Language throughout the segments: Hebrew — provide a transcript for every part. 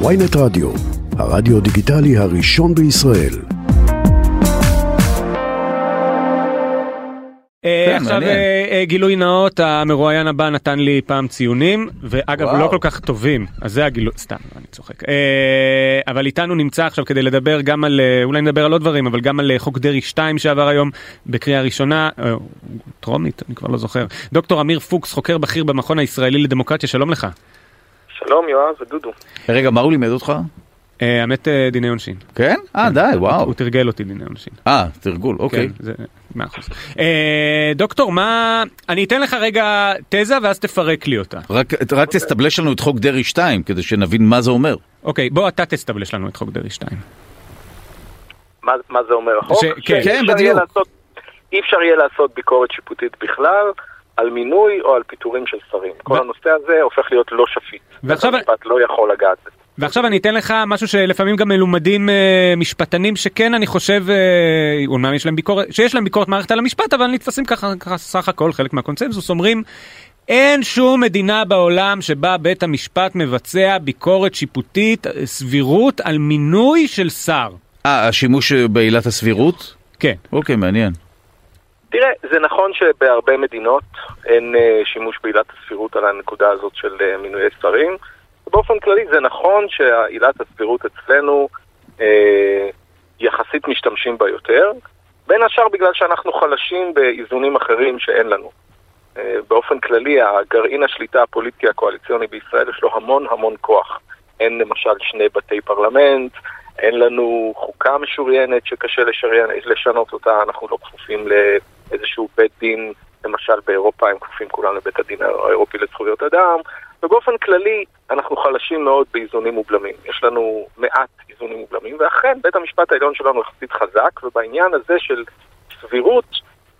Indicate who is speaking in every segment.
Speaker 1: ויינט רדיו, הרדיו דיגיטלי הראשון בישראל.
Speaker 2: אה,
Speaker 3: כן,
Speaker 2: עכשיו. אה, אה, גילוי נאות, המרואיין הבא נתן לי פעם ציונים, ואגב. לא כל כך טובים, אז זה הגילוי, סתם, אני צוחק. אבל איתנו נמצא עכשיו כדי לדבר גם על, אולי נדבר על עוד דברים, אבל גם על חוק דרעי 2 שעבר היום בקריאה ראשונה, טרומית, אני כבר לא זוכר. דוקטור אמיר פוקס, חוקר בכיר במכון הישראלי לדמוקרטיה, שלום לך.
Speaker 4: שלום יואב ודודו.
Speaker 3: רגע, מה הוא לימד אותך?
Speaker 2: אה, האמת אה, דיני עונשין.
Speaker 3: כן? אה, די, וואו.
Speaker 2: הוא תרגל אותי דיני עונשין.
Speaker 3: אה, תרגול, אוקיי.
Speaker 2: כן, זה מאה אחוז. אה, דוקטור, מה... אני אתן לך רגע תזה ואז תפרק לי אותה.
Speaker 3: רק רק תסטבלש לנו את חוק דרעי 2, כדי שנבין מה זה אומר.
Speaker 2: אוקיי, בוא אתה תסטבלש לנו את חוק דרעי 2.
Speaker 4: מה, זה אומר החוק?
Speaker 2: כן,
Speaker 3: כן, בדיוק.
Speaker 4: אי אפשר יהיה לעשות ביקורת שיפוטית בכלל על מינוי או על פיטורים של שרים. כל הנושא הזה הופך להיות לא שפיט.
Speaker 2: ועכשיו-
Speaker 4: המשפט לא יכול לגעת בזה.
Speaker 2: ועכשיו אני אתן לך משהו שלפעמים גם מלומדים אה, משפטנים שכן אני חושב, אה, אומנם יש להם ביקורת, שיש להם ביקורת מערכת על המשפט, אבל נתפסים ככה, ככה סך הכל חלק מהקונצנזוס, אומרים אין שום מדינה בעולם שבה בית המשפט מבצע ביקורת שיפוטית, אה, סבירות על מינוי של שר.
Speaker 3: אה, השימוש בעילת הסבירות?
Speaker 2: כן.
Speaker 3: אוקיי, מעניין.
Speaker 4: תראה, זה נכון שבהרבה מדינות אין אה, שימוש בעילת הסבירות על הנקודה הזאת של אה, מינויי שרים. באופן כללי זה נכון שעילת הסבירות אצלנו אה, יחסית משתמשים בה יותר, בין השאר בגלל שאנחנו חלשים באיזונים אחרים שאין לנו. אה, באופן כללי, הגרעין השליטה הפוליטי הקואליציוני בישראל יש לו המון המון כוח. אין למשל שני בתי פרלמנט, אין לנו חוקה משוריינת שקשה לשריין, לשנות אותה, אנחנו לא כפופים לאיזשהו בית דין, למשל באירופה הם כפופים כולם לבית הדין האירופי לזכויות אדם, ובאופן כללי אנחנו חלשים מאוד באיזונים ובלמים. יש לנו מעט איזונים ובלמים, ואכן בית המשפט העליון שלנו יחסית חזק, ובעניין הזה של סבירות,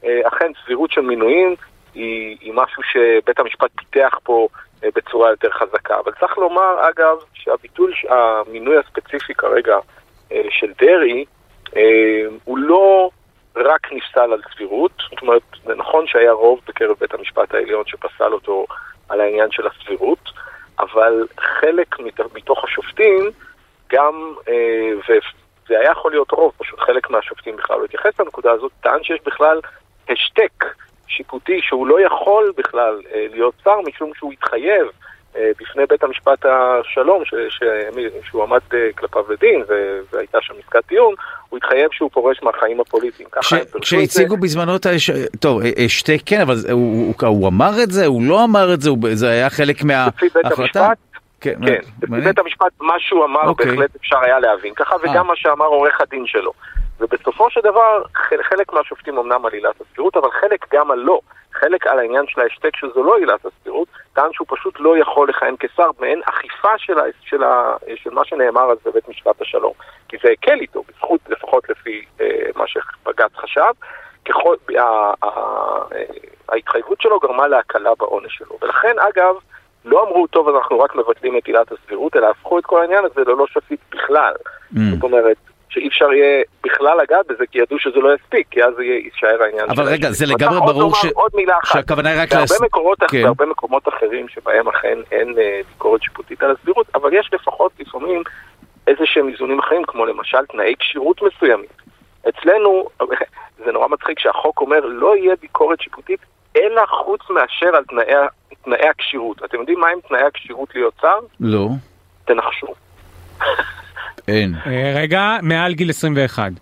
Speaker 4: אה, אכן סבירות של מינויים היא, היא משהו שבית המשפט פיתח פה אה, בצורה יותר חזקה. אבל צריך לומר, אגב, שהביטול, המינוי הספציפי כרגע אה, של דרעי, הוא לא רק נפסל על סבירות, זאת אומרת, זה נכון שהיה רוב בקרב בית המשפט העליון שפסל אותו על העניין של הסבירות, אבל חלק מת- מתוך השופטים גם, אה, וזה היה יכול להיות רוב, פשוט חלק מהשופטים בכלל לא התייחס לנקודה הזאת, טען שיש בכלל השתק שיפוטי שהוא לא יכול בכלל אה, להיות שר משום שהוא התחייב בפני בית המשפט השלום ש, ש, שהוא עמד אה, כלפיו לדין והייתה שם עסקת טיעון, הוא התחייב שהוא פורש מהחיים הפוליטיים.
Speaker 3: כש-
Speaker 4: את זה.
Speaker 3: כשהציגו בזמנו את הש... טוב, אה, שתי כן, אבל הוא הוא- הוא אמר את זה? הוא לא אמר את זה? הוא- זה היה חלק מההחלטה? כן,
Speaker 4: כן, לפי
Speaker 3: מעניין.
Speaker 4: בית המשפט מה שהוא אמר
Speaker 3: אוקיי.
Speaker 4: בהחלט אפשר היה להבין ככה,
Speaker 3: אה.
Speaker 4: וגם מה שאמר עורך הדין שלו. ובסופו של דבר, חל- חלק מהשופטים אמנם על עילת הסבירות, אבל חלק גם על לא. חלק על העניין של ההשתק שזו לא עילת הסבירות, טען שהוא פשוט לא יכול לכהן כשר, מעין אכיפה של, ה, של, ה, של מה שנאמר אז בבית משפט השלום. כי זה הקל איתו, בזכות, לפחות לפי אה, מה שבג"ץ חשב, ככל, ה, ה, ה, ההתחייבות שלו גרמה להקלה בעונש שלו. ולכן, אגב, לא אמרו, טוב, אז אנחנו רק מבטלים את עילת הסבירות, אלא הפכו את כל העניין הזה ללא שפיט בכלל.
Speaker 3: Mm.
Speaker 4: זאת אומרת, שאי אפשר יהיה בכלל לגעת בזה, כי ידעו שזה לא יספיק, כי אז יישאר העניין
Speaker 3: אבל רגע. זה לגמרי ברור ש-
Speaker 4: עוד מילה אחת.
Speaker 3: שהכוונה היא רק
Speaker 4: בהרבה
Speaker 3: להס-
Speaker 4: מקומות,
Speaker 3: כן.
Speaker 4: בהרבה מקומות אחרים שבהם אכן אין אה, ביקורת שיפוטית על הסבירות, אבל יש לפחות לפעמים איזה שהם איזונים אחרים, כמו למשל תנאי כשירות מסוימים. אצלנו, זה נורא מצחיק שהחוק אומר לא יהיה ביקורת שיפוטית, אלא חוץ מאשר על תנאי הכשירות. אתם יודעים מה הם תנאי הכשירות להיות שר?
Speaker 3: לא,
Speaker 4: תנחשו.
Speaker 3: אין.
Speaker 2: אה, רגע, מעל גיל 21.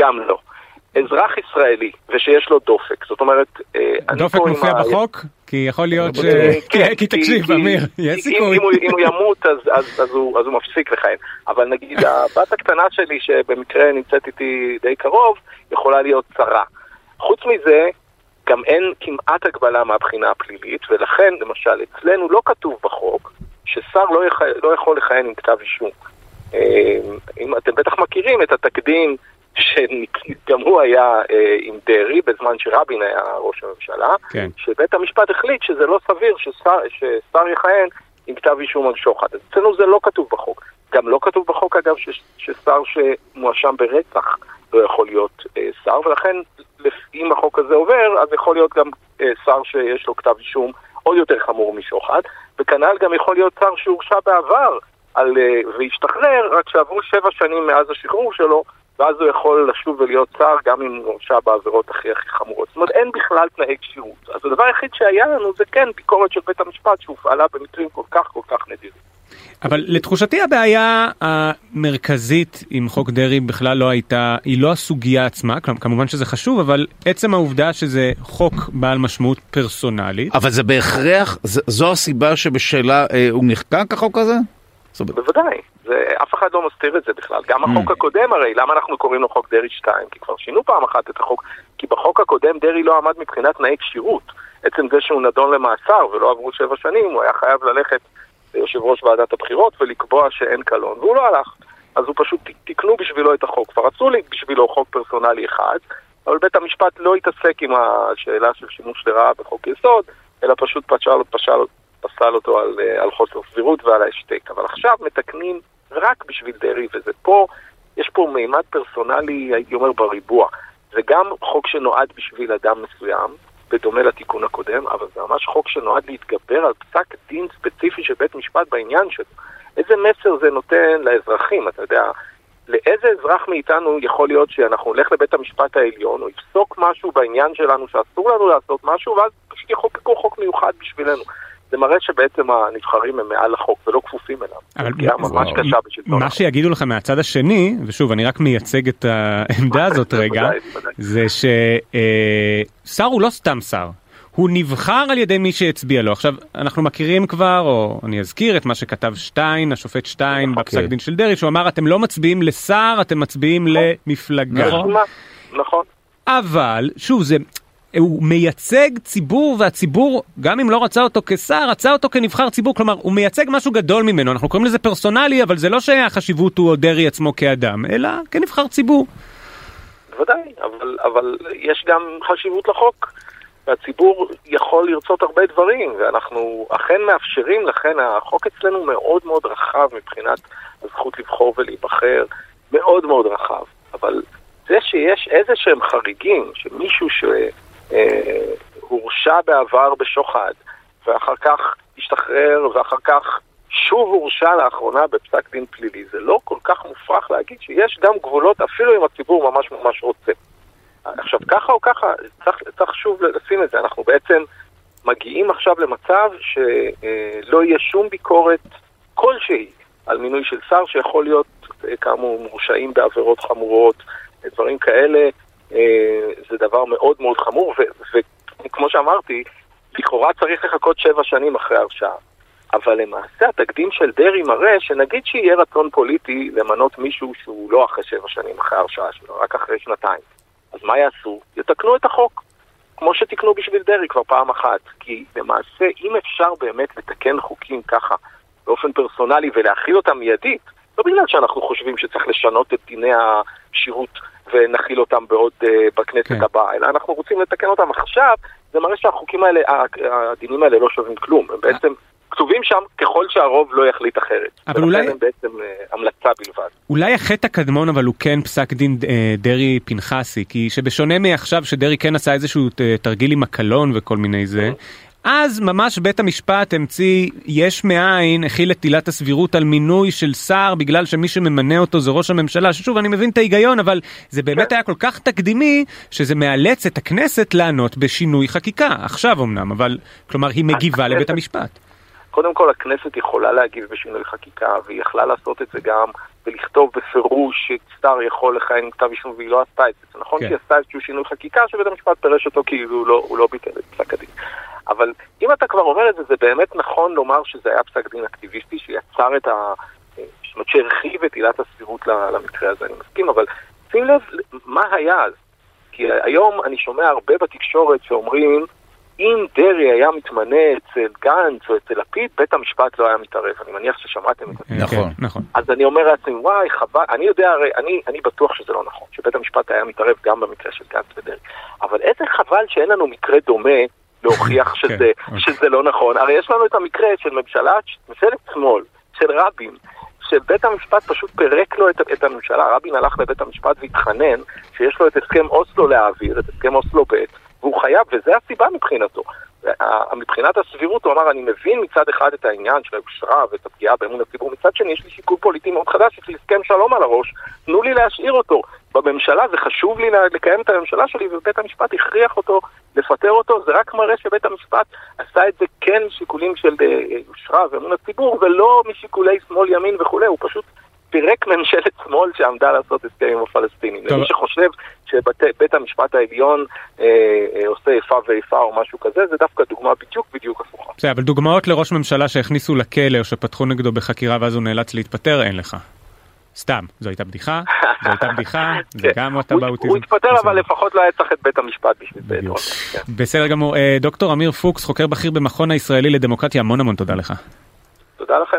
Speaker 4: גם לא. אזרח ישראלי, ושיש לו דופק, זאת אומרת... אה,
Speaker 2: דופק מופיע
Speaker 4: ה-
Speaker 2: בחוק? כי יכול להיות ש...
Speaker 4: אה, כן,
Speaker 2: כי תקשיב, אמיר, יש
Speaker 4: אם-
Speaker 2: סיכוי.
Speaker 4: אם הוא- ימות אז- הוא מפסיק לכהן. אבל נגיד הבת הקטנה שלי, שבמקרה נמצאת איתי די קרוב, יכולה להיות שרה. חוץ מזה, גם אין כמעט הגבלה מהבחינה הפלילית, ולכן, למשל, אצלנו לא כתוב בחוק ששר לא יכ- לא יכול לכהן עם כתב אישום. אה, אם אתם בטח מכירים את התקדים שגם הוא היה אה, עם דרעי בזמן שרבין היה ראש הממשלה,
Speaker 2: כן.
Speaker 4: שבית המשפט החליט שזה לא סביר ששר, ששר יכהן עם כתב אישום על שוחד. אז אצלנו זה לא כתוב בחוק. גם לא כתוב בחוק, אגב, ש, ששר שמואשם ברצח לא יכול להיות אה, שר, ולכן אם החוק הזה עובר, אז יכול להיות גם אה, שר שיש לו כתב אישום עוד יותר חמור משוחד, וכנ"ל גם יכול להיות שר שהורשע בעבר על, אה, והשתחרר, רק שעברו שבע שנים מאז השחרור שלו, ואז הוא יכול לשוב ולהיות שר גם אם הוא הורשע בעבירות הכי הכי חמורות. זאת אומרת, אין בכלל תנאי כשירות. אז הדבר היחיד שהיה לנו זה כן ביקורת של בית המשפט שהופעלה במקרים כל כך כל כך נדירים.
Speaker 2: אבל לתחושתי הבעיה המרכזית עם חוק דרעי בכלל לא הייתה, היא לא הסוגיה עצמה, כמובן שזה חשוב, אבל עצם העובדה שזה חוק בעל משמעות פרסונלית.
Speaker 3: אבל זה בהכרח, זו הסיבה שבשלה אה, הוא נחקק החוק הזה?
Speaker 4: בוודאי, זה, אף אחד לא מסתיר את זה בכלל. גם mm. החוק הקודם הרי, למה אנחנו קוראים לו חוק דרעי 2? כי כבר שינו פעם אחת את החוק, כי בחוק הקודם דרעי לא עמד מבחינת תנאי כשירות. עצם זה שהוא נדון למאסר ולא עברו שבע שנים, הוא היה חייב ללכת ליושב ראש ועדת הבחירות ולקבוע שאין קלון, והוא לא הלך. אז הוא פשוט תיקנו בשבילו את החוק. כבר רצו לי בשבילו חוק פרסונלי אחד, אבל בית המשפט לא התעסק עם השאלה של שימוש לרעה בחוק יסוד, אלא פשוט פשל, פשל, פסל אותו על, אה, על חוסר סבירות ועל ההשתק. אבל עכשיו מתקנים רק בשביל דרעי, וזה פה, יש פה מימד פרסונלי, הייתי אומר, בריבוע. זה גם חוק שנועד בשביל אדם מסוים, בדומה לתיקון הקודם, אבל זה ממש חוק שנועד להתגבר על פסק דין ספציפי של בית משפט בעניין שלו. איזה מסר זה נותן לאזרחים, אתה יודע, לאיזה אזרח מאיתנו יכול להיות שאנחנו נלך לבית המשפט העליון, הוא יפסוק משהו בעניין שלנו שאסור לנו לעשות משהו, ואז פשוט יחוקקו חוק מיוחד בשבילנו. זה מראה שבעצם הנבחרים הם מעל החוק ולא כפופים אליו. אבל ממש קשה בשלטון.
Speaker 2: מה שיגידו לך מהצד השני, ושוב אני רק מייצג את העמדה הזאת רגע, זה ששר הוא לא סתם שר. הוא נבחר על ידי מי שהצביע לו. עכשיו, אנחנו מכירים כבר, או אני אזכיר את מה שכתב שטיין, השופט שטיין, בפסק אוקיי. דין של דרעי, שהוא אמר, אתם לא מצביעים לשר, אתם מצביעים נכון. למפלגה.
Speaker 4: נכון. נכון.
Speaker 2: אבל, שוב, זה, הוא מייצג ציבור והציבור גם אם לא רצה אותו כשר רצה אותו כנבחר ציבור כלומר הוא מייצג משהו גדול ממנו אנחנו קוראים לזה פרסונלי אבל זה לא שהחשיבות הוא דרעי עצמו כאדם אלא כנבחר ציבור.
Speaker 4: בוודאי אבל אבל יש גם חשיבות לחוק. והציבור יכול לרצות הרבה דברים ואנחנו אכן מאפשרים לכן החוק אצלנו מאוד מאוד רחב מבחינת הזכות לבחור ולהיבחר מאוד מאוד רחב אבל זה שיש איזה שהם חריגים שמישהו ש... הורשע בעבר בשוחד, ואחר כך השתחרר, ואחר כך שוב הורשע לאחרונה בפסק דין פלילי. זה לא כל כך מופרך להגיד שיש גם גבולות, אפילו אם הציבור ממש ממש רוצה. עכשיו, ככה או ככה, צריך, צריך שוב לשים את זה. אנחנו בעצם מגיעים עכשיו למצב שלא יהיה שום ביקורת כלשהי על מינוי של שר שיכול להיות, אה, כאמור, מורשעים בעבירות חמורות, דברים כאלה. אה, זה דבר מאוד מאוד חמור, וכמו שאמרתי, לכאורה צריך לחכות שבע שנים אחרי הרשעה. אבל למעשה התקדים של דרעי מראה שנגיד שיהיה רצון פוליטי למנות מישהו שהוא לא אחרי שבע שנים אחרי הרשעה שלו, רק אחרי שנתיים. אז מה יעשו? יתקנו את החוק, כמו שתיקנו בשביל דרעי כבר פעם אחת. כי למעשה, אם אפשר באמת לתקן חוקים ככה, באופן פרסונלי, ולהכיל אותם מיידית, לא בגלל שאנחנו חושבים שצריך לשנות את דיני השירות ונכיל אותם בעוד uh, בכנסת כן. הבאה, אלא אנחנו רוצים לתקן אותם עכשיו, זה מראה שהחוקים האלה, הדינים האלה לא שווים כלום, הם בעצם... כתובים שם ככל שהרוב לא יחליט אחרת. אבל אולי... הם בעצם uh, המלצה בלבד.
Speaker 2: אולי החטא הקדמון אבל הוא כן פסק דין uh, דרעי פנחסי, כי שבשונה מעכשיו שדרעי כן עשה איזשהו תרגיל עם הקלון וכל מיני זה, אז ממש בית המשפט המציא יש מאין, הכיל את עילת הסבירות על מינוי של שר בגלל שמי שממנה אותו זה ראש הממשלה, ששוב אני מבין את ההיגיון אבל זה באמת היה כל כך תקדימי שזה מאלץ את הכנסת לענות בשינוי חקיקה, עכשיו אמנם, אבל כלומר היא מגיבה לבית המשפט.
Speaker 4: קודם כל הכנסת יכולה להגיב בשינוי חקיקה והיא יכלה לעשות את זה גם ולכתוב בפירוש ששר יכול לכהן כתב אישום והיא לא עשתה את זה. זה נכון כן. שהיא עשתה איזשהו שינוי חקיקה שבית המשפט פירש אותו כי הוא לא, הוא לא ביטל את פסק הדין. אבל אם אתה כבר אומר את זה, זה באמת נכון לומר שזה היה פסק דין אקטיביסטי שיצר את ה... זאת אומרת שהרחיב את עילת הסבירות למקרה הזה, אני מסכים, אבל שים לב מה היה אז. כי היום אני שומע הרבה בתקשורת שאומרים, אם דרעי היה מתמנה אצל גנץ או אצל לפיד, בית המשפט לא היה מתערב. אני מניח ששמעתם את זה.
Speaker 2: נכון, נכון.
Speaker 4: אז אני אומר לעצמי, וואי, חבל, אני יודע, הרי, אני, אני בטוח שזה לא נכון, שבית המשפט היה מתערב גם במקרה של גנץ ודרעי. אבל איזה חבל שאין לנו מקרה דומה להוכיח כן, שזה, אוקיי. שזה לא נכון. הרי יש לנו את המקרה של ממשלה, ממשלת שמאל, של רבין, שבית המשפט פשוט פירק לו את, את הממשלה. רבין הלך לבית המשפט והתחנן שיש לו את הסכם אוסלו להעביר, את הסכם אוסלו ב', והוא חייב, וזה הסיבה מבחינתו. מבחינת הסבירות הוא אמר, אני מבין מצד אחד את העניין של היושרה ואת הפגיעה באמון הציבור, מצד שני יש לי שיקול פוליטי מאוד חדש, יש לי הסכם שלום על הראש, תנו לי להשאיר אותו. בממשלה זה חשוב לי לקיים את הממשלה שלי, ובית המשפט הכריח אותו לפטר אותו, זה רק מראה שבית המשפט עשה את זה כן משיקולים של יושרה ואמון הציבור, ולא משיקולי שמאל ימין וכולי, הוא פשוט פירק ממשלת שמאל שעמדה לעשות הסכם עם הפלסטינים. למי שחושב שבית המשפט העליון אה, אה, עושה איפה ואיפה או משהו כזה, זה דווקא דוגמה בדיוק בדיוק הפוכה.
Speaker 2: בסדר, אבל דוגמאות לראש ממשלה שהכניסו לכלא או שפתחו נגדו בחקירה ואז הוא נאלץ להתפטר, אין לך. סתם, זו הייתה בדיחה, זו הייתה בדיחה, זה גם אתה באוטיזם.
Speaker 4: הוא התפטר אבל לפחות לא היה צריך את בית המשפט בשביל זה.
Speaker 2: בסדר גמור, אה, דוקטור אמיר פוקס, חוקר בכיר במכון הישראלי לדמוקרטיה, המון המון תודה לך.
Speaker 4: תודה לכם.